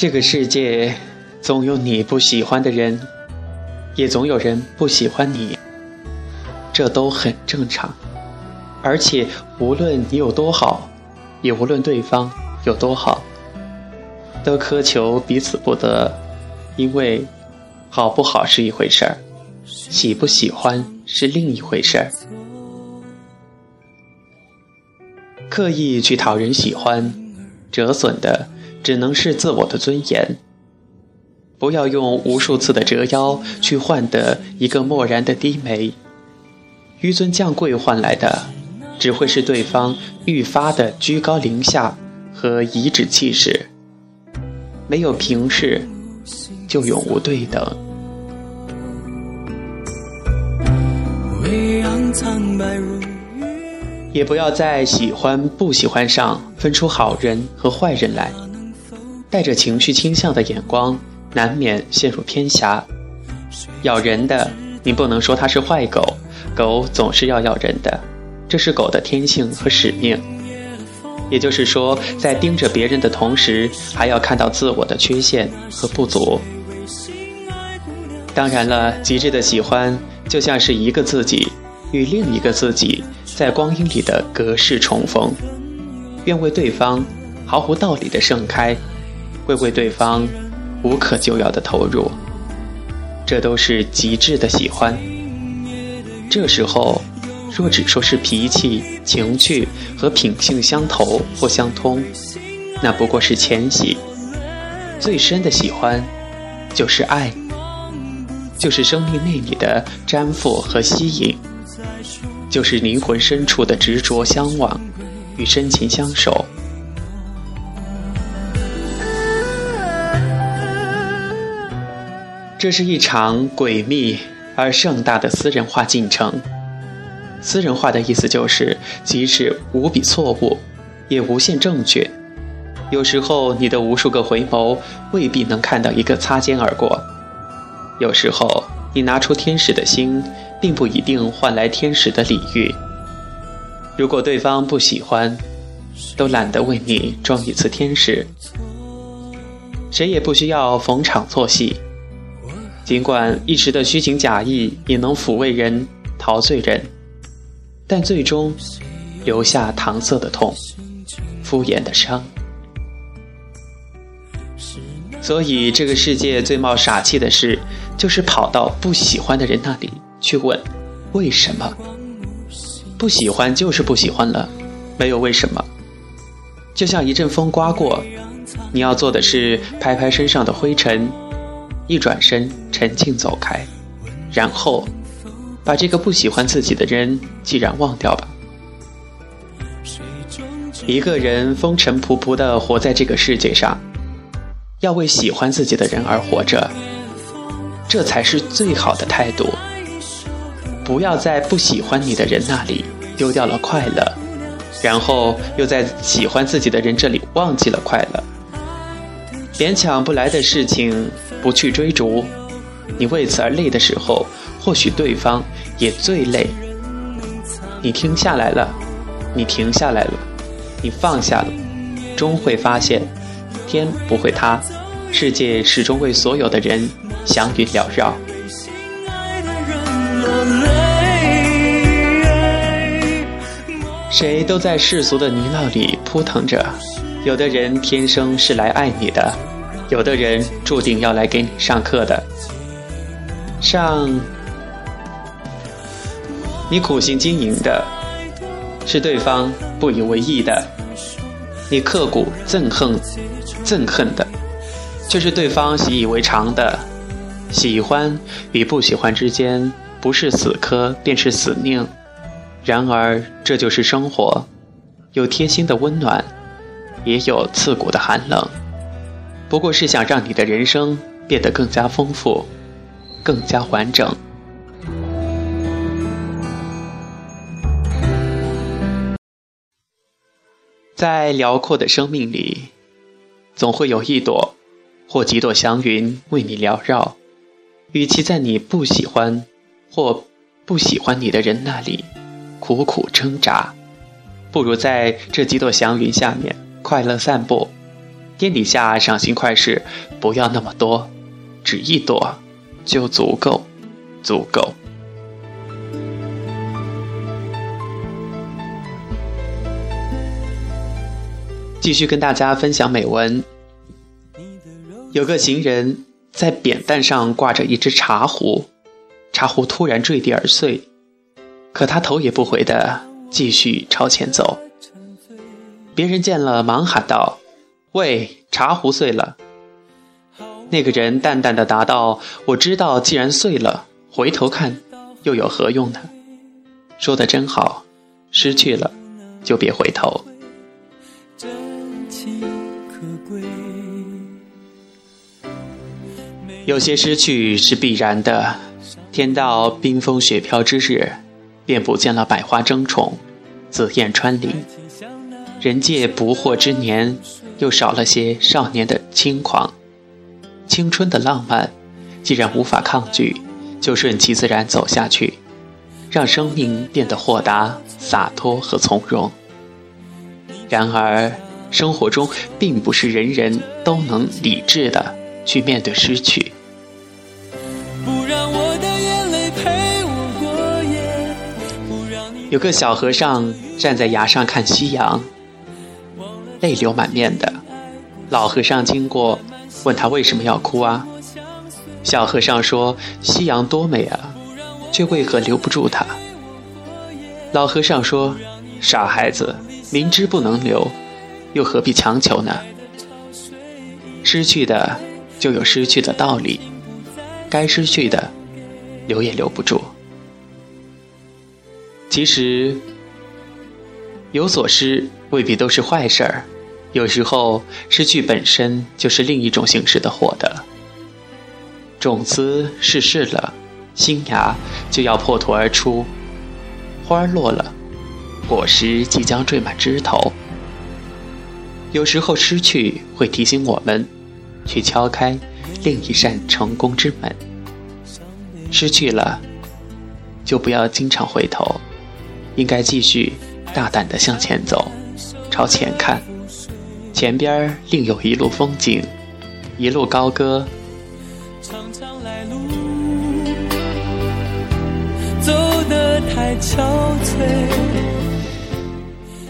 这个世界总有你不喜欢的人，也总有人不喜欢你，这都很正常。而且无论你有多好，也无论对方有多好，都苛求彼此不得，因为好不好是一回事儿，喜不喜欢是另一回事儿。刻意去讨人喜欢，折损的。只能是自我的尊严。不要用无数次的折腰去换得一个漠然的低眉，纡尊降贵换来的，只会是对方愈发的居高临下和颐指气使。没有平视，就永无对等。也不要在喜欢不喜欢上分出好人和坏人来。带着情绪倾向的眼光，难免陷入偏狭。咬人的，你不能说它是坏狗，狗总是要咬人的，这是狗的天性和使命。也就是说，在盯着别人的同时，还要看到自我的缺陷和不足。当然了，极致的喜欢，就像是一个自己与另一个自己在光阴里的隔世重逢，愿为对方毫无道理的盛开。会为对方无可救药的投入，这都是极致的喜欢。这时候，若只说是脾气、情趣和品性相投或相通，那不过是浅喜。最深的喜欢，就是爱，就是生命内里的粘附和吸引，就是灵魂深处的执着相望与深情相守。这是一场诡秘而盛大的私人化进程。私人化的意思就是，即使无比错误，也无限正确。有时候，你的无数个回眸未必能看到一个擦肩而过；有时候，你拿出天使的心，并不一定换来天使的礼遇。如果对方不喜欢，都懒得为你装一次天使。谁也不需要逢场作戏。尽管一时的虚情假意也能抚慰人、陶醉人，但最终留下搪塞的痛、敷衍的伤。所以，这个世界最冒傻气的事，就是跑到不喜欢的人那里去问：为什么？不喜欢就是不喜欢了，没有为什么。就像一阵风刮过，你要做的是拍拍身上的灰尘。一转身，沉静走开，然后把这个不喜欢自己的人既然忘掉吧。一个人风尘仆仆地活在这个世界上，要为喜欢自己的人而活着，这才是最好的态度。不要在不喜欢你的人那里丢掉了快乐，然后又在喜欢自己的人这里忘记了快乐。勉强不来的事情。不去追逐，你为此而累的时候，或许对方也最累。你停下来了，你停下来了，你放下了，终会发现，天不会塌，世界始终为所有的人祥云缭绕。谁都在世俗的泥淖里扑腾着，有的人天生是来爱你的。有的人注定要来给你上课的，上你苦心经营的，是对方不以为意的；你刻骨憎恨憎恨的，却是对方习以为常的。喜欢与不喜欢之间，不是死磕便是死拧。然而，这就是生活，有贴心的温暖，也有刺骨的寒冷。不过是想让你的人生变得更加丰富，更加完整。在辽阔的生命里，总会有一朵或几朵祥云为你缭绕。与其在你不喜欢或不喜欢你的人那里苦苦挣扎，不如在这几朵祥云下面快乐散步。天底下赏心快事不要那么多，只一朵就足够，足够。继续跟大家分享美文。有个行人在扁担上挂着一只茶壶，茶壶突然坠地而碎，可他头也不回的继续朝前走。别人见了，忙喊道：“喂，茶壶碎了！”那个人淡淡的答道：“我知道，既然碎了，回头看又有何用呢？”说的真好，失去了就别回头。有些失去是必然的，天到冰封雪飘之日，便不见了百花争宠，紫燕穿林；人界不惑之年，又少了些少年的轻狂。青春的浪漫，既然无法抗拒，就顺其自然走下去，让生命变得豁达、洒脱和从容。然而，生活中并不是人人都能理智的。去面对失去。有个小和尚站在崖上看夕阳，泪流满面的。老和尚经过，问他为什么要哭啊？小和尚说：“夕阳多美啊，却为何留不住它？”老和尚说：“傻孩子，明知不能留，又何必强求呢？失去的。”就有失去的道理，该失去的，留也留不住。其实，有所失未必都是坏事儿，有时候失去本身就是另一种形式的获得。种子逝世了，新芽就要破土而出；花儿落了，果实即将缀满枝头。有时候失去会提醒我们。去敲开另一扇成功之门。失去了，就不要经常回头，应该继续大胆地向前走，朝前看，前边另有一路风景，一路高歌。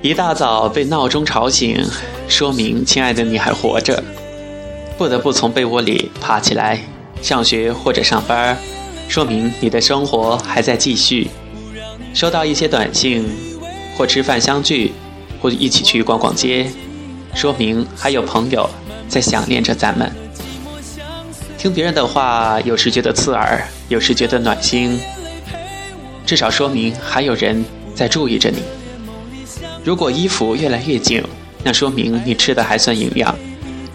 一大早被闹钟吵醒，说明亲爱的你还活着。不得不从被窝里爬起来上学或者上班，说明你的生活还在继续。收到一些短信，或吃饭相聚，或一起去逛逛街，说明还有朋友在想念着咱们。听别人的话，有时觉得刺耳，有时觉得暖心，至少说明还有人在注意着你。如果衣服越来越紧，那说明你吃的还算营养。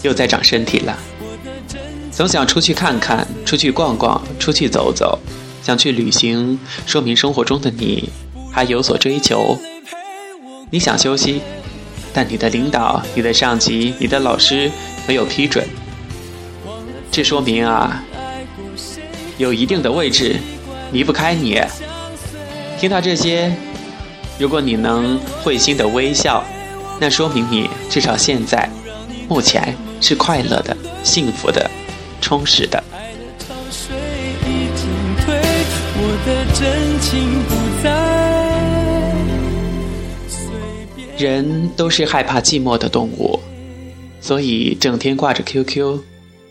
又在长身体了，总想出去看看，出去逛逛，出去走走，想去旅行，说明生活中的你还有所追求。你想休息，但你的领导、你的上级、你的老师没有批准，这说明啊，有一定的位置离不开你。听到这些，如果你能会心的微笑，那说明你至少现在。目前是快乐的、幸福的、充实的。人都是害怕寂寞的动物，所以整天挂着 QQ，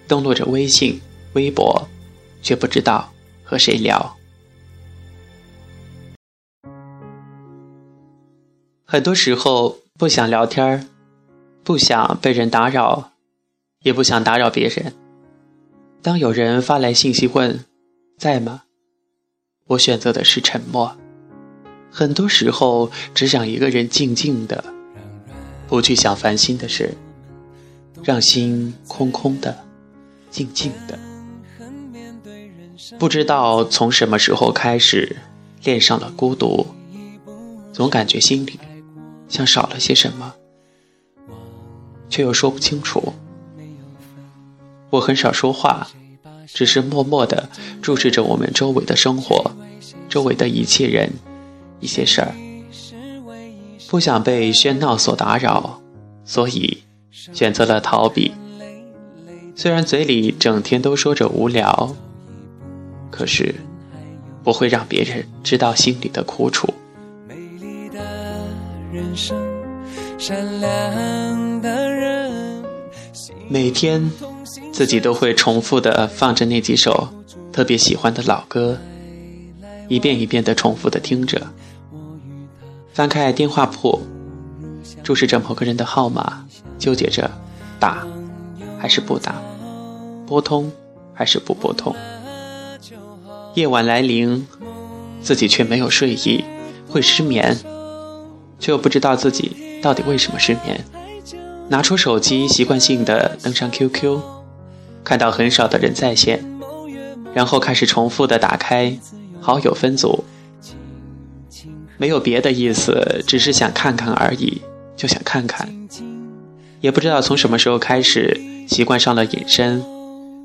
登录着微信、微博，却不知道和谁聊。很多时候不想聊天儿。不想被人打扰，也不想打扰别人。当有人发来信息问“在吗”，我选择的是沉默。很多时候，只想一个人静静的，不去想烦心的事，让心空空的、静静的。不知道从什么时候开始，恋上了孤独，总感觉心里像少了些什么。却又说不清楚。我很少说话，只是默默地注视着我们周围的生活，周围的一切人、一些事儿。不想被喧闹所打扰，所以选择了逃避。虽然嘴里整天都说着无聊，可是不会让别人知道心里的苦楚。每天自己都会重复的放着那几首特别喜欢的老歌，一遍一遍的重复的听着。翻开电话簿，注视着某个人的号码，纠结着打还是不打。拨通还是不拨通？夜晚来临，自己却没有睡意，会失眠，却又不知道自己到底为什么失眠。拿出手机，习惯性的登上 QQ，看到很少的人在线，然后开始重复的打开好友分组，没有别的意思，只是想看看而已，就想看看。也不知道从什么时候开始，习惯上了隐身。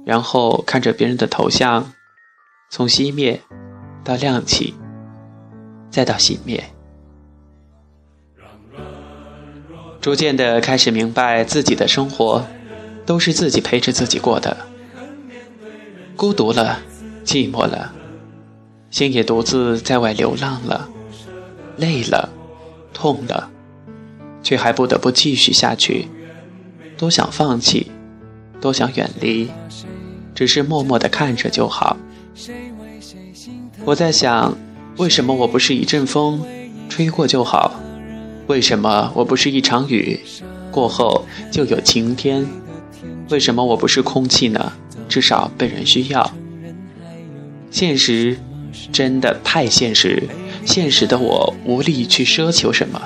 然后看着别人的头像，从熄灭到亮起，再到熄灭，逐渐的开始明白自己的生活都是自己陪着自己过的。孤独了，寂寞了，心也独自在外流浪了，累了，痛了，却还不得不继续下去。多想放弃，多想远离。只是默默的看着就好。我在想，为什么我不是一阵风，吹过就好？为什么我不是一场雨，过后就有晴天？为什么我不是空气呢？至少被人需要。现实真的太现实，现实的我无力去奢求什么，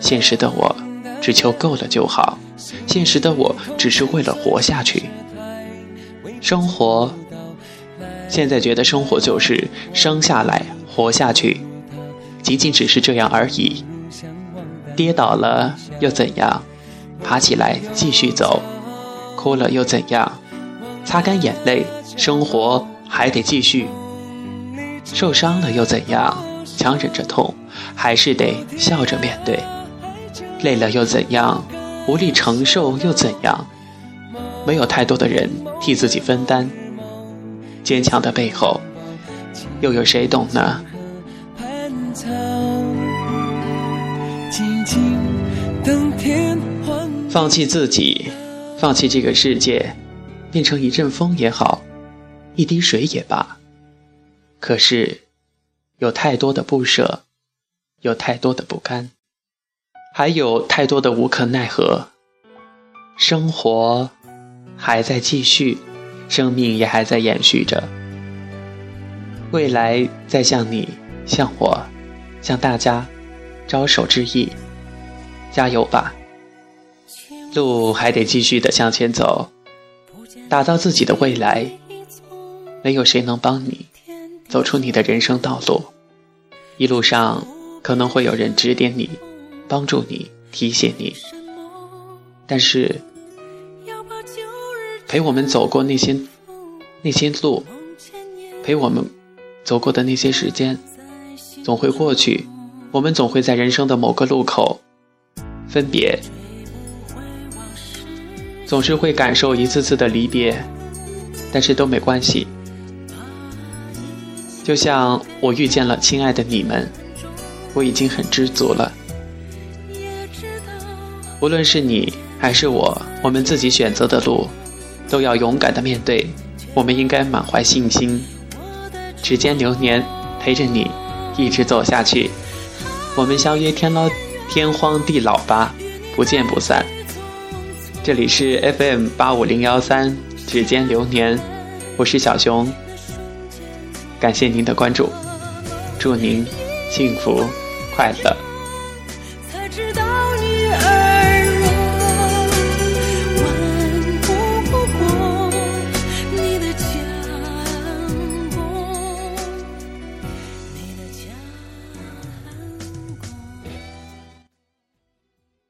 现实的我只求够了就好，现实的我只是为了活下去。生活，现在觉得生活就是生下来活下去，仅仅只是这样而已。跌倒了又怎样？爬起来继续走。哭了又怎样？擦干眼泪，生活还得继续。受伤了又怎样？强忍着痛，还是得笑着面对。累了又怎样？无力承受又怎样？没有太多的人替自己分担，坚强的背后，又有谁懂呢？放弃自己，放弃这个世界，变成一阵风也好，一滴水也罢。可是，有太多的不舍，有太多的不甘，还有太多的无可奈何。生活。还在继续，生命也还在延续着。未来在向你、向我、向大家招手致意，加油吧！路还得继续的向前走，打造自己的未来。没有谁能帮你走出你的人生道路，一路上可能会有人指点你、帮助你、提醒你，但是。陪我们走过那些那些路，陪我们走过的那些时间，总会过去。我们总会在人生的某个路口分别，总是会感受一次次的离别，但是都没关系。就像我遇见了亲爱的你们，我已经很知足了。无论是你还是我，我们自己选择的路。都要勇敢的面对，我们应该满怀信心。指尖流年陪着你一直走下去，我们相约天老天荒地老吧，不见不散。这里是 FM 八五零幺三指尖流年，我是小熊，感谢您的关注，祝您幸福快乐。